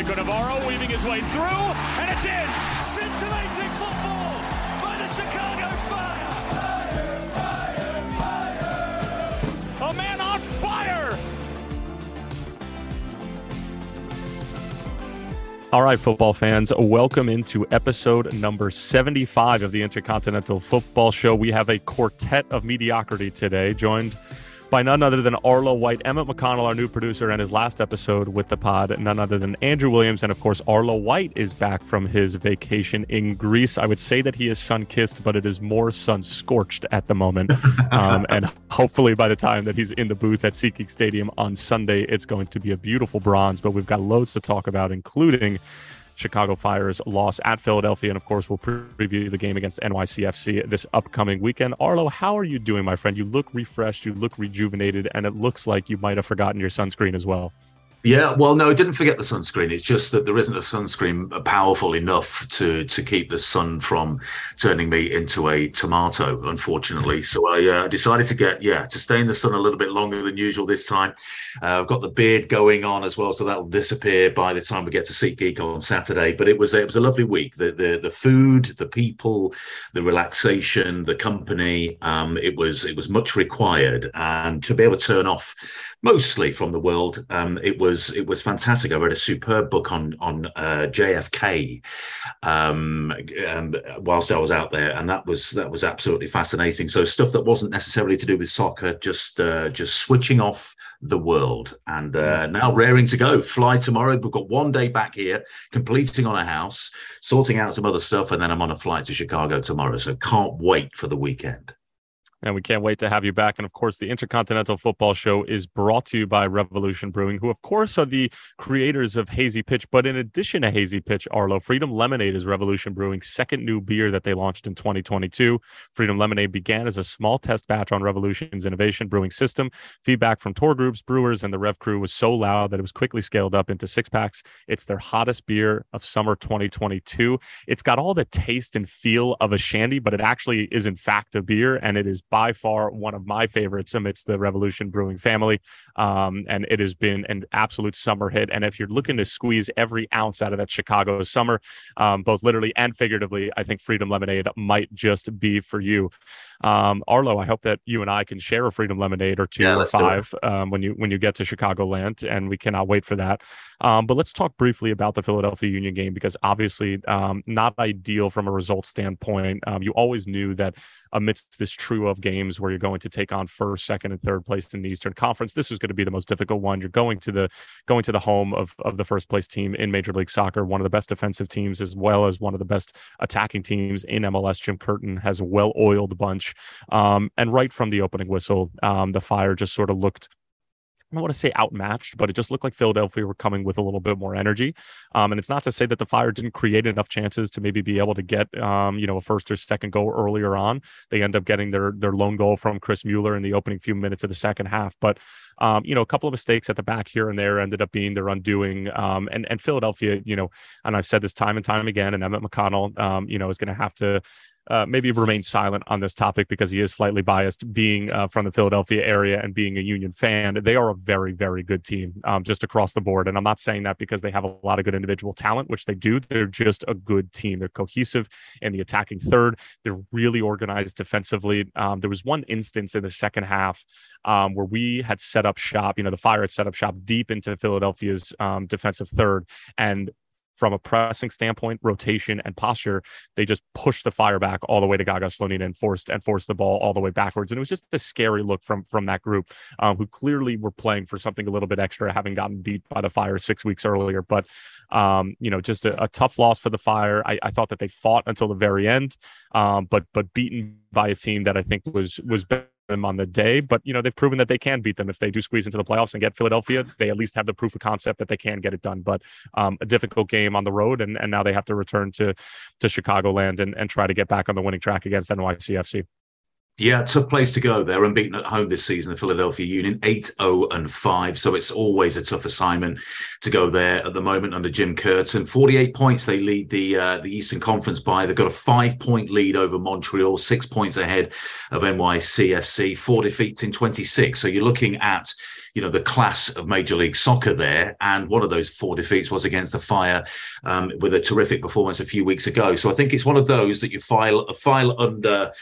Rico Navarro weaving his way through, and it's in. Scintillating football by the Chicago Fire. A man on fire. All right, football fans, welcome into episode number 75 of the Intercontinental Football Show. We have a quartet of mediocrity today, joined by none other than Arlo White, Emmett McConnell, our new producer, and his last episode with the pod, none other than Andrew Williams. And of course, Arlo White is back from his vacation in Greece. I would say that he is sun kissed, but it is more sun scorched at the moment. Um, and hopefully, by the time that he's in the booth at SeatGeek Stadium on Sunday, it's going to be a beautiful bronze. But we've got loads to talk about, including Chicago Fire's loss at Philadelphia. And of course, we'll preview the game against NYCFC this upcoming weekend. Arlo, how are you doing, my friend? You look refreshed, you look rejuvenated, and it looks like you might have forgotten your sunscreen as well. Yeah, well, no, I didn't forget the sunscreen. It's just that there isn't a sunscreen powerful enough to to keep the sun from turning me into a tomato, unfortunately. So I uh, decided to get yeah to stay in the sun a little bit longer than usual this time. Uh, I've got the beard going on as well, so that will disappear by the time we get to SeatGeek on Saturday. But it was it was a lovely week. The the the food, the people, the relaxation, the company. Um, it was it was much required, and to be able to turn off mostly from the world. Um, it was it was fantastic. I read a superb book on on uh, JFK um, um, whilst I was out there, and that was that was absolutely fascinating. So stuff that wasn't necessarily to do with soccer, just uh, just switching off the world, and uh, mm. now raring to go. Fly tomorrow. We've got one day back here, completing on a house, sorting out some other stuff, and then I'm on a flight to Chicago tomorrow. So can't wait for the weekend. And we can't wait to have you back. And of course, the Intercontinental Football Show is brought to you by Revolution Brewing, who, of course, are the creators of Hazy Pitch. But in addition to Hazy Pitch, Arlo, Freedom Lemonade is Revolution Brewing's second new beer that they launched in 2022. Freedom Lemonade began as a small test batch on Revolution's innovation brewing system. Feedback from tour groups, brewers, and the Rev crew was so loud that it was quickly scaled up into six packs. It's their hottest beer of summer 2022. It's got all the taste and feel of a shandy, but it actually is, in fact, a beer, and it is by far one of my favorites amidst the Revolution Brewing family. Um, and it has been an absolute summer hit. And if you're looking to squeeze every ounce out of that Chicago summer, um, both literally and figuratively, I think Freedom Lemonade might just be for you. Um, Arlo, I hope that you and I can share a Freedom Lemonade or two yeah, or five um, when you when you get to Chicagoland, and we cannot wait for that. Um, but let's talk briefly about the Philadelphia Union game because obviously um, not ideal from a result standpoint. Um, you always knew that amidst this trio of games where you're going to take on first, second, and third place in the Eastern Conference, this is going to be the most difficult one. You're going to the going to the home of of the first place team in Major League Soccer, one of the best defensive teams as well as one of the best attacking teams in MLS. Jim Curtin has a well oiled bunch, um, and right from the opening whistle, um, the Fire just sort of looked I don't want to say outmatched, but it just looked like Philadelphia were coming with a little bit more energy. Um, and it's not to say that the Fire didn't create enough chances to maybe be able to get, um, you know, a first or second goal earlier on. They end up getting their their lone goal from Chris Mueller in the opening few minutes of the second half. But, um, you know, a couple of mistakes at the back here and there ended up being their undoing. Um, and and Philadelphia, you know, and I've said this time and time again, and Emmett McConnell, um, you know, is going to have to uh, maybe remain silent on this topic because he is slightly biased, being uh, from the Philadelphia area and being a Union fan. They are a very, very good team um, just across the board. And I'm not saying that because they have a lot of good individual talent, which they do. They're just a good team. They're cohesive in the attacking third. They're really organized defensively. Um, there was one instance in the second half um, where we had set up shop. You know, the Fire had set up shop deep into Philadelphia's um, defensive third, and from a pressing standpoint, rotation and posture, they just pushed the fire back all the way to Gaga Slonina and forced and forced the ball all the way backwards. And it was just a scary look from from that group, um, who clearly were playing for something a little bit extra, having gotten beat by the fire six weeks earlier. But um, you know, just a, a, tough loss for the fire. I, I, thought that they fought until the very end, um, but but beaten by a team that I think was was better them on the day, but you know they've proven that they can beat them if they do squeeze into the playoffs and get Philadelphia. They at least have the proof of concept that they can get it done. But um, a difficult game on the road, and, and now they have to return to to Chicagoland and, and try to get back on the winning track against NYCFC. Yeah, tough place to go. They're unbeaten at home this season, the Philadelphia Union, 8 0 and 5. So it's always a tough assignment to go there at the moment under Jim Curtin. 48 points they lead the uh, the Eastern Conference by. They've got a five point lead over Montreal, six points ahead of NYCFC, four defeats in 26. So you're looking at you know the class of Major League Soccer there, and one of those four defeats was against the Fire um, with a terrific performance a few weeks ago. So I think it's one of those that you file file under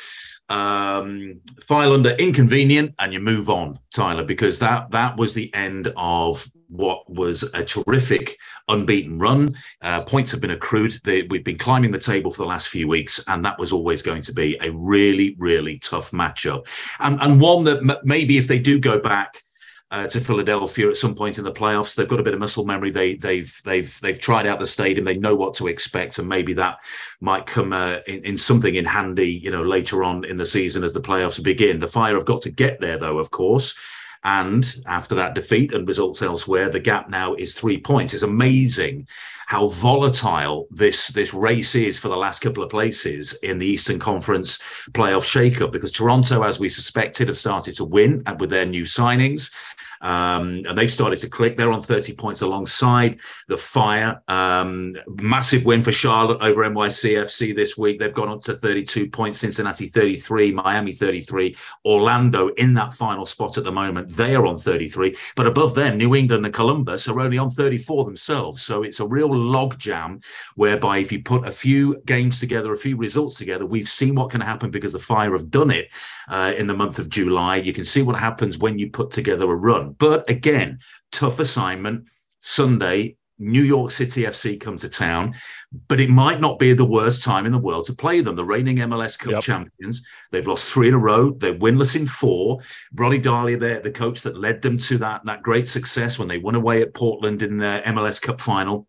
um, file under inconvenient and you move on, Tyler, because that that was the end of what was a terrific unbeaten run. Uh, points have been accrued. They, we've been climbing the table for the last few weeks, and that was always going to be a really, really tough matchup, and and one that m- maybe if they do go back uh, to Philadelphia at some point in the playoffs. They've got a bit of muscle memory. They they've they've they've tried out the stadium. They know what to expect, and maybe that might come uh, in, in, something in handy, you know, later on in the season as the playoffs begin. The Fire have got to get there, though, of course. And after that defeat and results elsewhere, the gap now is three points. It's amazing how volatile this this race is for the last couple of places in the Eastern Conference playoff shakeup. Because Toronto, as we suspected, have started to win with their new signings. Um, and they've started to click. They're on 30 points alongside the Fire. Um, massive win for Charlotte over NYCFC this week. They've gone up to 32 points. Cincinnati 33, Miami 33, Orlando in that final spot at the moment. They are on 33, but above them, New England and Columbus are only on 34 themselves. So it's a real logjam whereby if you put a few games together, a few results together, we've seen what can happen because the Fire have done it uh, in the month of July. You can see what happens when you put together a run. But again, tough assignment. Sunday, New York City FC come to town, but it might not be the worst time in the world to play them. The reigning MLS Cup yep. champions, they've lost three in a row. They're winless in four. Brodie Deila, there, the coach that led them to that, that great success when they won away at Portland in the MLS Cup final.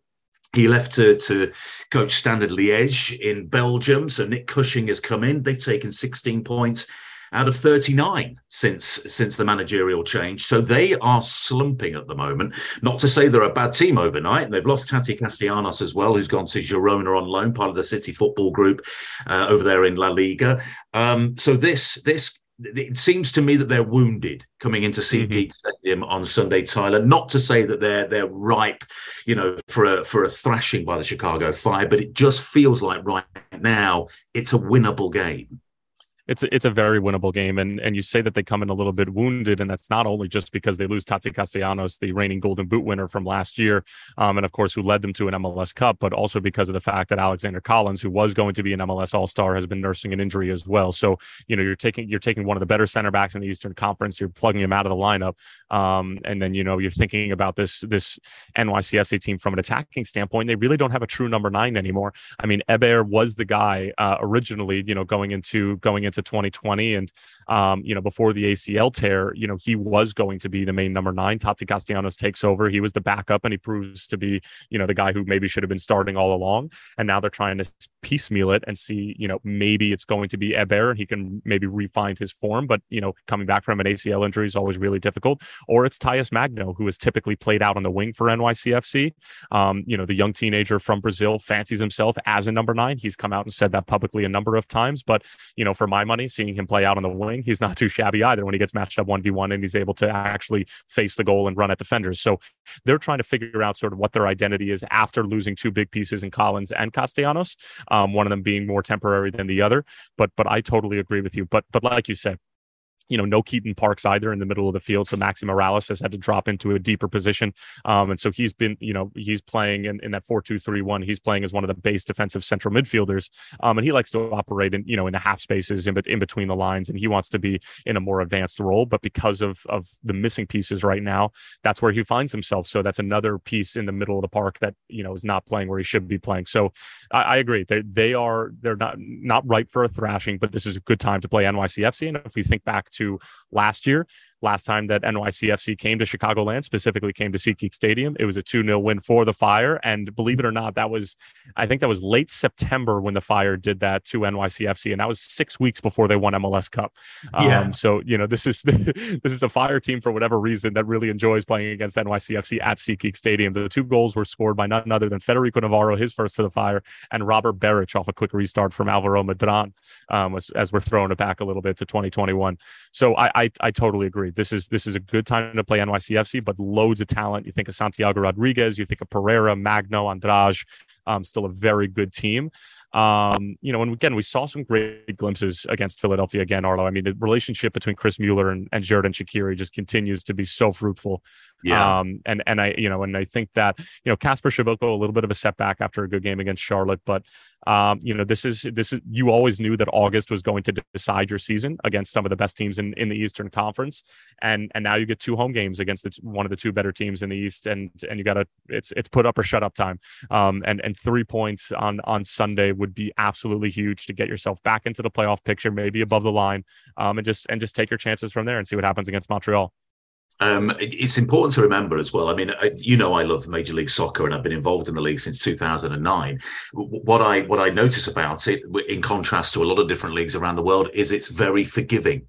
He left to, to coach Standard Liège in Belgium. So Nick Cushing has come in. They've taken 16 points out of 39 since since the managerial change. So they are slumping at the moment. Not to say they're a bad team overnight. They've lost Tati Castellanos as well, who's gone to Girona on loan, part of the City Football Group uh, over there in La Liga. Um, so this this it seems to me that they're wounded coming into SeatGeek mm-hmm. Stadium on Sunday, Tyler. Not to say that they're they're ripe, you know, for a for a thrashing by the Chicago Fire, but it just feels like right now it's a winnable game it's a, it's a very winnable game. And and you say that they come in a little bit wounded, and that's not only just because they lose Tati Castellanos, the reigning Golden Boot winner from last year, um, and of course who led them to an MLS Cup, but also because of the fact that Alexander Callens, who was going to be an MLS All Star, has been nursing an injury as well. So you know you're taking you're taking one of the better center backs in the Eastern Conference, you're plugging him out of the lineup, um, and then you know you're thinking about this this NYCFC team from an attacking standpoint. They really don't have a true number nine anymore. I mean, Héber was the guy uh, originally, you know, going into going into 2020 and um, you know before the ACL tear you know he was going to be the main number nine. Tati Castellanos takes over. He was the backup and he proves to be you know the guy who maybe should have been starting all along. And now they're trying to piecemeal it and see you know maybe it's going to be Héber and he can maybe refine his form. But you know coming back from an ACL injury is always really difficult. Or it's Talles Magno who has typically played out on the wing for NYCFC um, you know the young teenager from Brazil fancies himself as a number nine. He's come out and said that publicly a number of times. But you know for my money seeing him play out on the wing, he's not too shabby either when he gets matched up 1v1 and he's able to actually face the goal and run at defenders. So they're trying to figure out sort of what their identity is after losing two big pieces in Callens and Castellanos, um, one of them being more temporary than the other. But but I totally agree with you. But but like you said, you know, no Keaton Parks either in the middle of the field. So Maxi Moralez has had to drop into a deeper position. Um, and so he's been, you know, he's playing in, in that 4 2 3 1. He's playing as one of the base defensive central midfielders. Um, and he likes to operate in, you know, in the half spaces in, in between the lines. And he wants to be in a more advanced role. But because of, of the missing pieces right now, that's where he finds himself. So that's another piece in the middle of the park that, you know, is not playing where he should be playing. So I, I agree. They, they are, they're not, not ripe for a thrashing, but this is a good time to play NYCFC. And if we think back to last year, last time that NYCFC came to Chicagoland, specifically came to SeatGeek Stadium. It was a 2 0 win for the Fire. And believe it or not, that was, I think that was late September when the Fire did that to NYCFC. And that was six weeks before they won MLS Cup. Yeah. Um, so, you know, this is this is a Fire team for whatever reason that really enjoys playing against NYCFC at SeatGeek Stadium. The two goals were scored by none other than Federico Navarro, his first for the Fire, and Robert Beric off a quick restart from Alvaro Medran um, as, as, we're throwing it back a little bit to 2021. So I, I, I totally agree. This is this is a good time to play NYCFC, but loads of talent. You think of Santiago Rodriguez, you think of Pereira, Magno, Andrade, um, still a very good team. Um, you know, and again, we saw some great glimpses against Philadelphia again, Arlo. I mean, the relationship between Chris Mueller and, and Xherdan Shaqiri just continues to be so fruitful. Yeah. Um, and and I, you know, and I think that, you know, Kacper Przybylko, a little bit of a setback after a good game against Charlotte, but um, you know, this is this is you always knew that August was going to decide your season against some of the best teams in, in the Eastern Conference, and and now you get two home games against the, one of the two better teams in the East, and and you got to it's it's put up or shut up time, um, and and three points on on Sunday would be absolutely huge to get yourself back into the playoff picture, maybe above the line, um, and just and just take your chances from there and see what happens against Montreal. Um, it's important to remember as well. I mean, you know, I love Major League Soccer, and I've been involved in the league since 2009. What I what I notice about it, in contrast to a lot of different leagues around the world, is it's very forgiving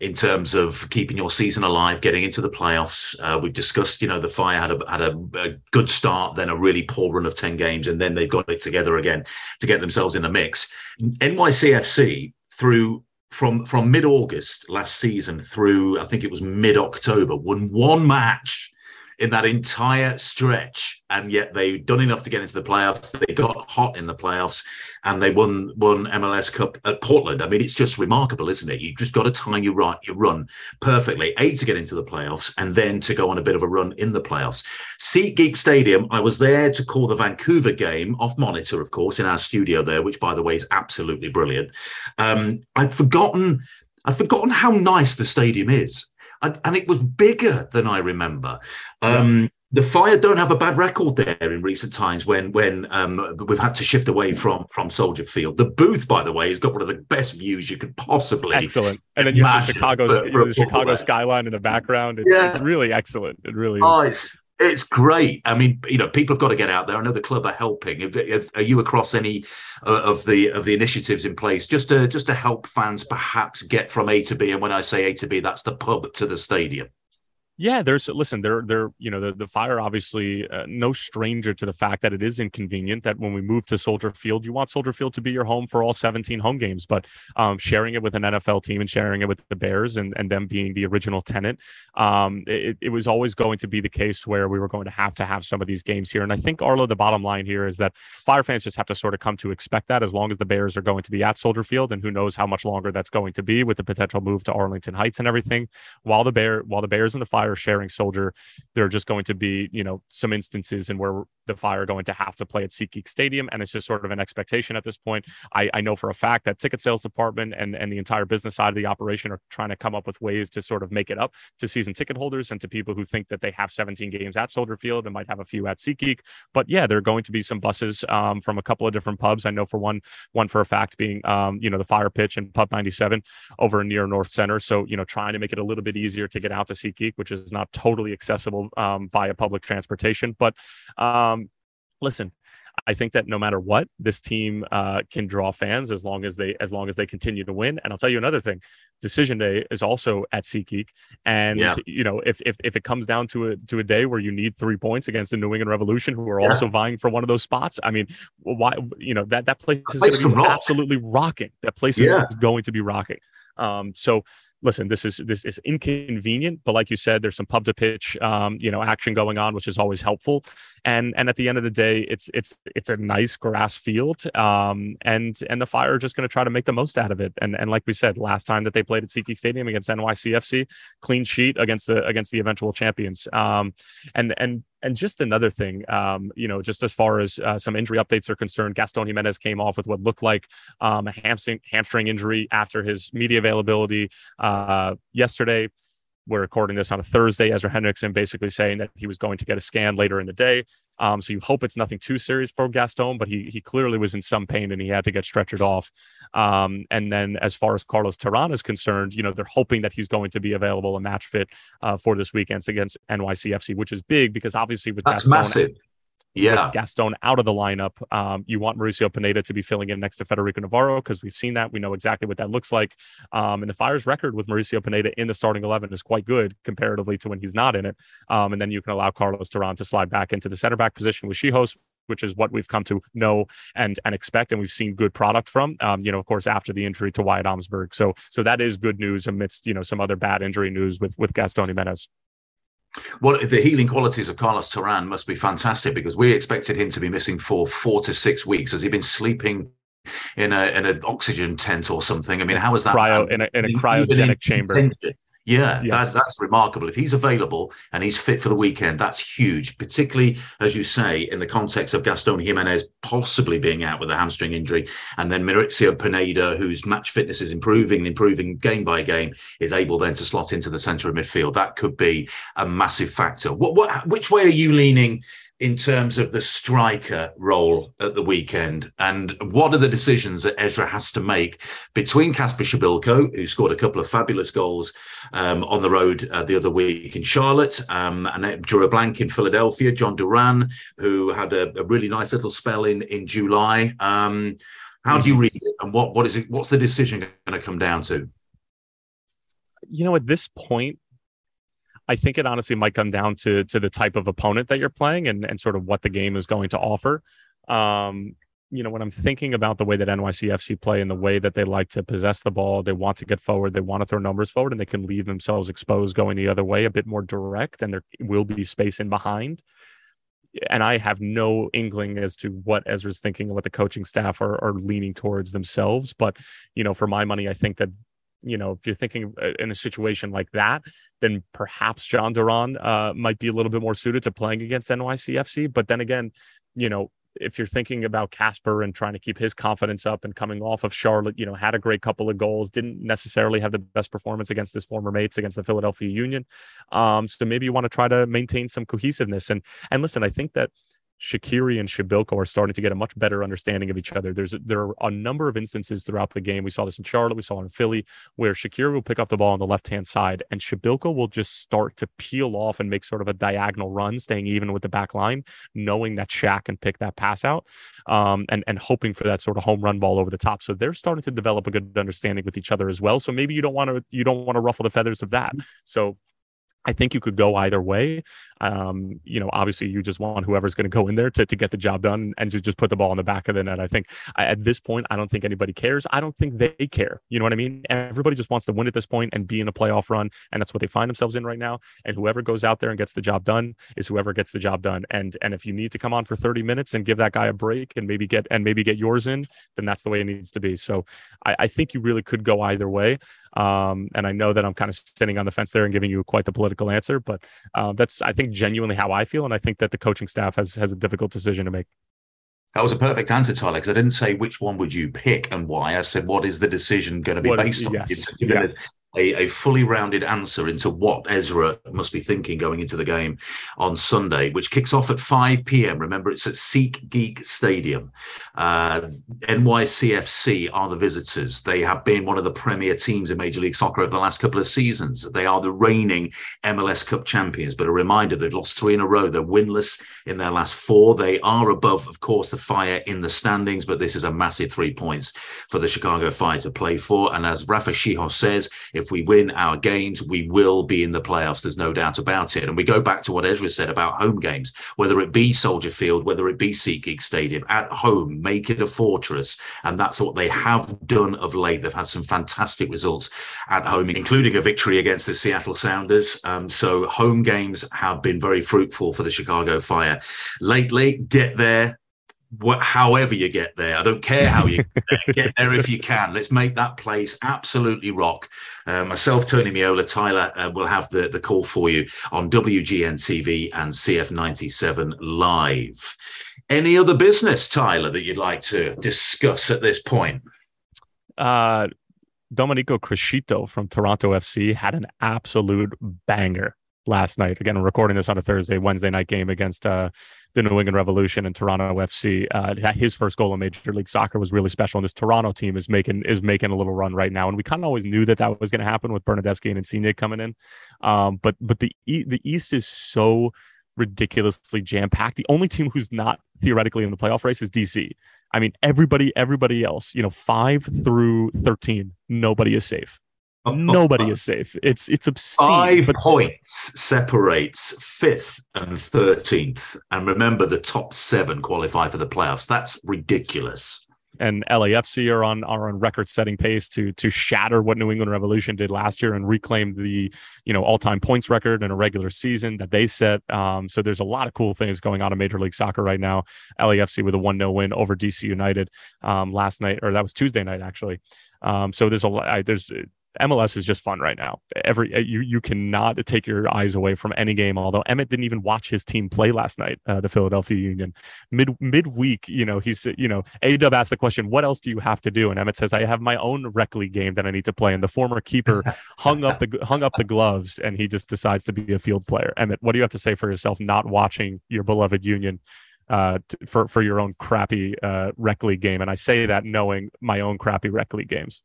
in terms of keeping your season alive, getting into the playoffs. Uh, we've discussed, you know, the Fire had a had a, a, good start, then a really poor run of 10 games, and then they've got it together again to get themselves in the mix. NYCFC through from from mid August last season through I think it was mid October, won one match in that entire stretch, and yet they've done enough to get into the playoffs. They got hot in the playoffs, and they won won MLS Cup at Portland. I mean, it's just remarkable, isn't it? You've just got to time your right your run perfectly. A to get into the playoffs, and then to go on a bit of a run in the playoffs. SeatGeek Stadium. I was there to call the Vancouver game off monitor, of course, in our studio there, which by the way is absolutely brilliant. Um, I'd forgotten. I'd forgotten how nice the stadium is and, and it was bigger than I remember. Um, the Fire don't have a bad record there in recent times when when um, we've had to shift away from from Soldier Field. The booth, by the way, has got one of the best views you could possibly. Excellent, and then you have the Chicago for, for the Chicago skyline in the background. It's, yeah. it's really excellent. It really is. Oh, it's, it's great. I mean, you know, people have got to get out there. I know the club are helping. If, if, are you across any uh, of the of the initiatives in place just to just to help fans perhaps get from A to B? And when I say A to B, that's the pub to the stadium. Yeah, there's listen, they're they're you know the the fire obviously uh, no stranger to the fact that it is inconvenient that when we move to Soldier Field, you want Soldier Field to be your home for all 17 home games, but um, sharing it with an NFL team and sharing it with the Bears and and them being the original tenant, um, it, it was always going to be the case where we were going to have to have some of these games here. And I think Arlo, the bottom line here is that Fire fans just have to sort of come to expect that as long as the Bears are going to be at Soldier Field, and who knows how much longer that's going to be with the potential move to Arlington Heights and everything. While the Bear while the Bears and the Fire sharing soldier, there are just going to be, you know, some instances in where the fire going to have to play at SeatGeek Stadium. And it's just sort of an expectation at this point. I, I know for a fact that ticket sales department and, and the entire business side of the operation are trying to come up with ways to sort of make it up to season ticket holders and to people who think that they have 17 games at Soldier Field and might have a few at SeatGeek. But yeah, there are going to be some buses um, from a couple of different pubs. I know for one, one for a fact being, um, you know, the Fire Pitch and Pub 97 over near North Center. So, you know, trying to make it a little bit easier to get out to SeatGeek, which is not totally accessible um, via public transportation. But um, listen, I think that no matter what, this team uh, can draw fans as long as they as long as they continue to win. And I'll tell you another thing: decision day is also at SeatGeek, and yeah. you know if, if if it comes down to a to a day where you need three points against the New England Revolution, who are yeah. also vying for one of those spots, I mean, why you know that that place is going to be rock. absolutely rocking. That place yeah. is going to be rocking. Um, so listen, this is this is inconvenient, but like you said, there's some pub to pitch, um, you know, action going on, which is always helpful. And and at the end of the day, it's it's it's a nice grass field, um, and and the Fire are just going to try to make the most out of it. And and like we said, last time that they played at SeatGeek Stadium against NYCFC, clean sheet against the against the eventual champions. Um, and and and just another thing, um, you know, just as far as uh, some injury updates are concerned, Gaston Giménez came off with what looked like um, a hamstring hamstring injury after his media availability uh, yesterday. We're recording this on a Thursday. Ezra Hendrickson basically saying that he was going to get a scan later in the day. Um, so you hope it's nothing too serious for Gaston, but he he clearly was in some pain and he had to get stretchered off. Um, and then as far as Carlos Terán is concerned, you know they're hoping that he's going to be available and match fit uh, for this weekend against NYCFC, which is big because obviously with That's Gaston, massive. Yeah. Gaston out of the lineup. Um, you want Mauricio Pineda to be filling in next to Federico Navarro because we've seen that. We know exactly what that looks like. Um, and the Fire's record with Mauricio Pineda in the starting 11 is quite good comparatively to when he's not in it. Um, and then you can allow Carlos Terán to slide back into the center back position with Czichos, which is what we've come to know and and expect, and we've seen good product from. Um, you know, of course, after the injury to Wyatt Omsberg, so so that is good news amidst you know some other bad injury news with with Gaston Giménez. Well, the healing qualities of Carlos Terán must be fantastic because we expected him to be missing for four to six weeks. Has he been sleeping in a in an oxygen tent or something? I mean, how is that? Cryo in a, in a cryogenic chamber. Yeah, yes. that, that's remarkable. If he's available and he's fit for the weekend, that's huge, particularly, as you say, in the context of Gaston Giménez possibly being out with a hamstring injury. And then Mauricio Pineda, whose match fitness is improving, improving game by game, is able then to slot into the centre of midfield. That could be a massive factor. What, what, which way are you leaning in terms of the striker role at the weekend? And what are the decisions that Ezra has to make between Kacper Przybylko, who scored a couple of fabulous goals um, on the road uh, the other week in Charlotte, um, and drew a blank in Philadelphia, Jhon Durán, who had a, a, really nice little spell in, in July. Um, how do you read it, and what what is it? What's the decision going to come down to? You know, at this point, I think it honestly might come down to to the type of opponent that you're playing and and sort of what the game is going to offer. Um, you know, when I'm thinking about the way that NYCFC play and the way that they like to possess the ball, they want to get forward, they want to throw numbers forward, and they can leave themselves exposed going the other way, a bit more direct, and there will be space in behind. And I have no inkling as to what Ezra's thinking and what the coaching staff are, are leaning towards themselves. But, you know, for my money, I think that you know, if you're thinking uh, in a situation like that, then perhaps Jhon Durán uh, might be a little bit more suited to playing against NYCFC. But then again, you know, if you're thinking about Kacper and trying to keep his confidence up and coming off of Charlotte, you know, had a great couple of goals, didn't necessarily have the best performance against his former mates against the Philadelphia Union. Um, so maybe you want to try to maintain some cohesiveness. And and listen, I think that Shaqiri and Przybyłko are starting to get a much better understanding of each other. There's there are a number of instances throughout the game. We saw this in Charlotte, we saw it in Philly, where Shaqiri will pick up the ball on the left hand side, and Przybyłko will just start to peel off and make sort of a diagonal run, staying even with the back line, knowing that Shaq can pick that pass out, um, and and hoping for that sort of home run ball over the top. So they're starting to develop a good understanding with each other as well. So maybe you don't want to you don't want to ruffle the feathers of that. So I think you could go either way. Um, you know, obviously, you just want whoever's going to go in there to, to get the job done and to just put the ball in the back of the net. I think I, at this point, I don't think anybody cares. I don't think they care. You know what I mean? Everybody just wants to win at this point and be in a playoff run, and that's what they find themselves in right now. And whoever goes out there and gets the job done is whoever gets the job done. And and if you need to come on for 30 minutes and give that guy a break and maybe get and maybe get yours in, then that's the way it needs to be. So I, I think you really could go either way. Um, and I know that I'm kind of sitting on the fence there and giving you quite the political answer, but uh, that's I think genuinely how I feel, and I think that the coaching staff has has a difficult decision to make. That was a perfect answer, Tyler, because I didn't say which one would you pick and why. I said, what is the decision going to be what based is, on? Yes. Yeah a, a, fully rounded answer into what Ezra must be thinking going into the game on Sunday, which kicks off at 5 p.m. Remember, it's at SeatGeek Stadium. Uh, NYCFC are the visitors. They have been one of the premier teams in Major League Soccer over the last couple of seasons. They are the reigning MLS Cup champions, but a reminder they've lost three in a row. They're winless in their last four. They are above, of course, the Fire in the standings, but this is a massive three points for the Chicago Fire to play for. And as Rafa Czichos says, if we win our games, we will be in the playoffs. There's no doubt about it. And we go back to what Ezra said about home games, whether it be Soldier Field, whether it be SeatGeek Stadium, at home, make it a fortress. And that's what they have done of late. They've had some fantastic results at home, including a victory against the Seattle Sounders. Um, so home games have been very fruitful for the Chicago Fire lately. Get there, what, however you get there. I don't care how you get there. get there if you can. Let's make that place absolutely rock. Uh, myself, Tony Meola, Tyler uh, will have the, the call for you on WGN TV and CF97 Live. Any other business, Tyler, that you'd like to discuss at this point? Uh, Domenico Criscito from Toronto FC had an absolute banger last night. Again, recording this on a Thursday, Wednesday night game against uh, the New England Revolution and Toronto FC. Uh, his first goal in Major League Soccer was really special, and this Toronto team is making is making a little run right now. And we kind of always knew that that was going to happen with Bernardeschi and Insigne coming in. Um, but but the the East is so ridiculously jam packed. The only team who's not theoretically in the playoff race is DC. I mean, everybody everybody else, you know, five through thirteen, nobody is safe. Nobody is safe. It's it's obscene. Five but points separates fifth and thirteenth, and remember the top seven qualify for the playoffs. That's ridiculous. and LAFC are on are on record setting pace to to shatter what New England Revolution did last year and reclaim the you know all time points record in a regular season that they set. Um, so there's a lot of cool things going on in Major League Soccer right now. LAFC with a one 0 win over DC United um, last night, or that was Tuesday night actually. Um, so there's a lot. There's MLS is just fun right now. Every uh, you you cannot take your eyes away from any game. Although Emmett didn't even watch his team play last night, uh, the Philadelphia Union. Mid midweek, you know, he's you know, A Dub asked the question, "What else do you have to do?" And Emmett says, "I have my own rec league game that I need to play." And the former keeper hung up the hung up the gloves, and he just decides to be a field player. Emmett, what do you have to say for yourself not watching your beloved Union? Uh, t- for for your own crappy uh, rec league game, and I say that knowing my own crappy rec league games.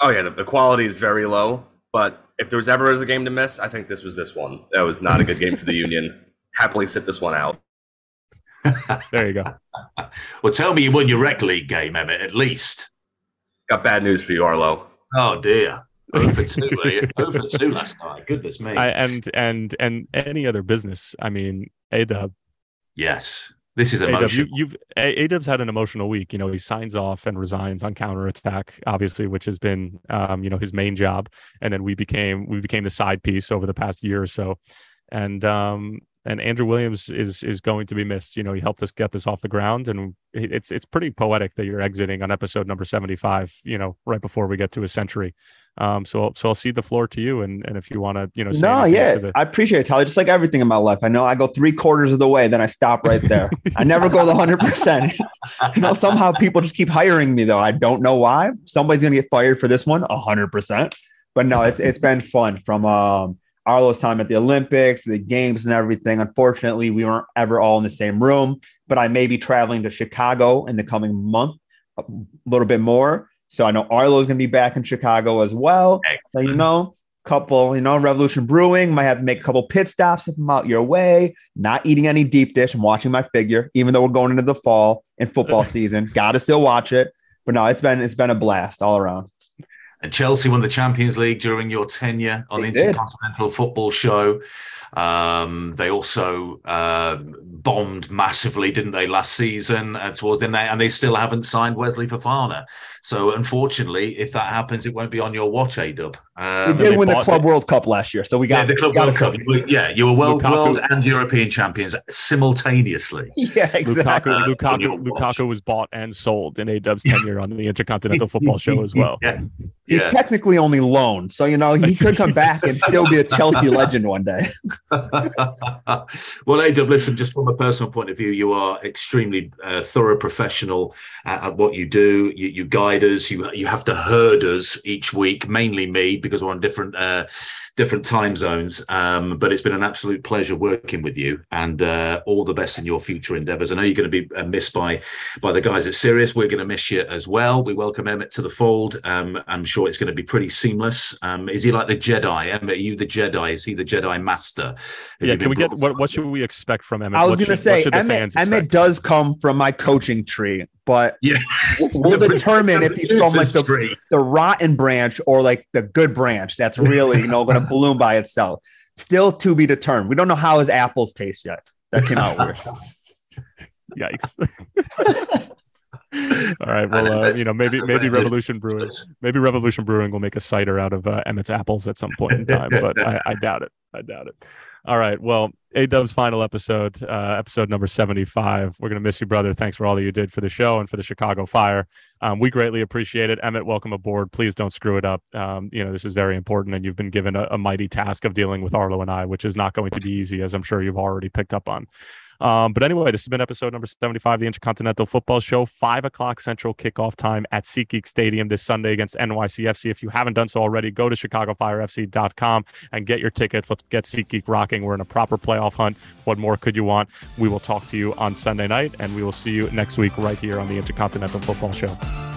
Oh yeah, the, the quality is very low. But if there was ever a game to miss, I think this was this one. That was not a good game for the Union. Happily sit this one out. There you go. Well, tell me you won your rec league game, Emmett, at least. Got bad news for you, Arlo. Oh dear. Over two, eh? Over two last night. Goodness me. I, and and and any other business. I mean, A Dub. yes. This is A-Dub, you, you've A had an emotional week. You know, he signs off and resigns on counterattack, obviously, which has been, um, you know, his main job. And then we became we became the side piece over the past year or so. And um, and Andrew Williams is is going to be missed. You know, he helped us get this off the ground, and it's it's pretty poetic that you're exiting on episode number seventy five. You know, right before we get to a century. Um, so so I'll cede the floor to you, and and if you want to, you know, say No, yeah, the- I appreciate it, Tyler. Just like everything in my life, I know I go three quarters of the way, then I stop right there. I never go the hundred percent. You know, somehow people just keep hiring me though. I don't know why. Somebody's gonna get fired for this one, hundred percent. But no, it's it's been fun from um Arlo's time at the Olympics, the games, and everything. Unfortunately, we weren't ever all in the same room. But I may be traveling to Chicago in the coming month, a little bit more. So I know Arlo's gonna be back in Chicago as well. So you know, couple, you know, Revolution Brewing might have to make a couple pit stops if I'm out your way. Not eating any deep dish. I'm watching my figure, even though we're going into the fall and football season. Gotta still watch it. But no, it's been it's been a blast all around. And Chelsea won the Champions League during your tenure on They the did. Intercontinental Football Show. Um, they also uh, bombed massively, didn't they, last season uh, towards the end, and they still haven't signed Wesley Fofana. So, unfortunately, if that happens, it won't be on your watch, A Dub. We Um, did win the bought- Club World Cup last year, so we yeah, got the Club got World Cup. trophy. Yeah, you were world, Lukaku- world and European champions simultaneously. Yeah, exactly. Lukaku, Uh, Lukaku. Lukaku was bought and sold in A Dub's tenure on the Intercontinental Football Show as well. Yeah. He's Yeah. technically only loaned, so you know he could come back and still be a Chelsea legend one day. well, AW, listen, just from a personal point of view, you are extremely uh, thorough professional at, at what you do. You, you guide us. You you have to herd us each week, mainly me because we're on different uh, different time zones. Um, but it's been an absolute pleasure working with you, and uh, all the best in your future endeavours. I know you're going to be uh, missed by by the guys at Sirius. We're going to miss you as well. We welcome Emmett to the fold. Um, I'm sure it's going to be pretty seamless. Um, is he like the Jedi? Emmett, are you the Jedi? Is he the Jedi Master? Have Yeah, can we get what? What should we expect from Emmett? I was going to say Emmett, Emmett does come from my coaching tree, but Yeah. we'll determine if he's from like the the rotten branch or like the good branch that's really you know going to bloom by itself still to be determined we don't know how his apples taste yet that came out weird Yikes. All right. Well, uh, you know, maybe maybe Revolution Brewing, maybe Revolution Brewing will make a cider out of uh, Emmett's apples at some point in time, but I, I doubt it. I doubt it. All right. Well, A Dub's final episode, uh, episode number 75. We're going to miss you, brother. Thanks for all that you did for the show and for the Chicago Fire. Um, we greatly appreciate it. Emmett, welcome aboard. Please don't screw it up. Um, you know, this is very important, and you've been given a, a mighty task of dealing with Arlo and I, which is not going to be easy, as I'm sure you've already picked up on. Um, but anyway, this has been episode number 75 of the Intercontinental Football Show. Five o'clock Central kickoff time at SeatGeek Stadium this Sunday against NYCFC. If you haven't done so already, go to ChicagoFireFC.com and get your tickets. Let's get SeatGeek rocking. We're in a proper playoff hunt. What more could you want? We will talk to you on Sunday night, and we will see you next week right here on the Intercontinental Football Show.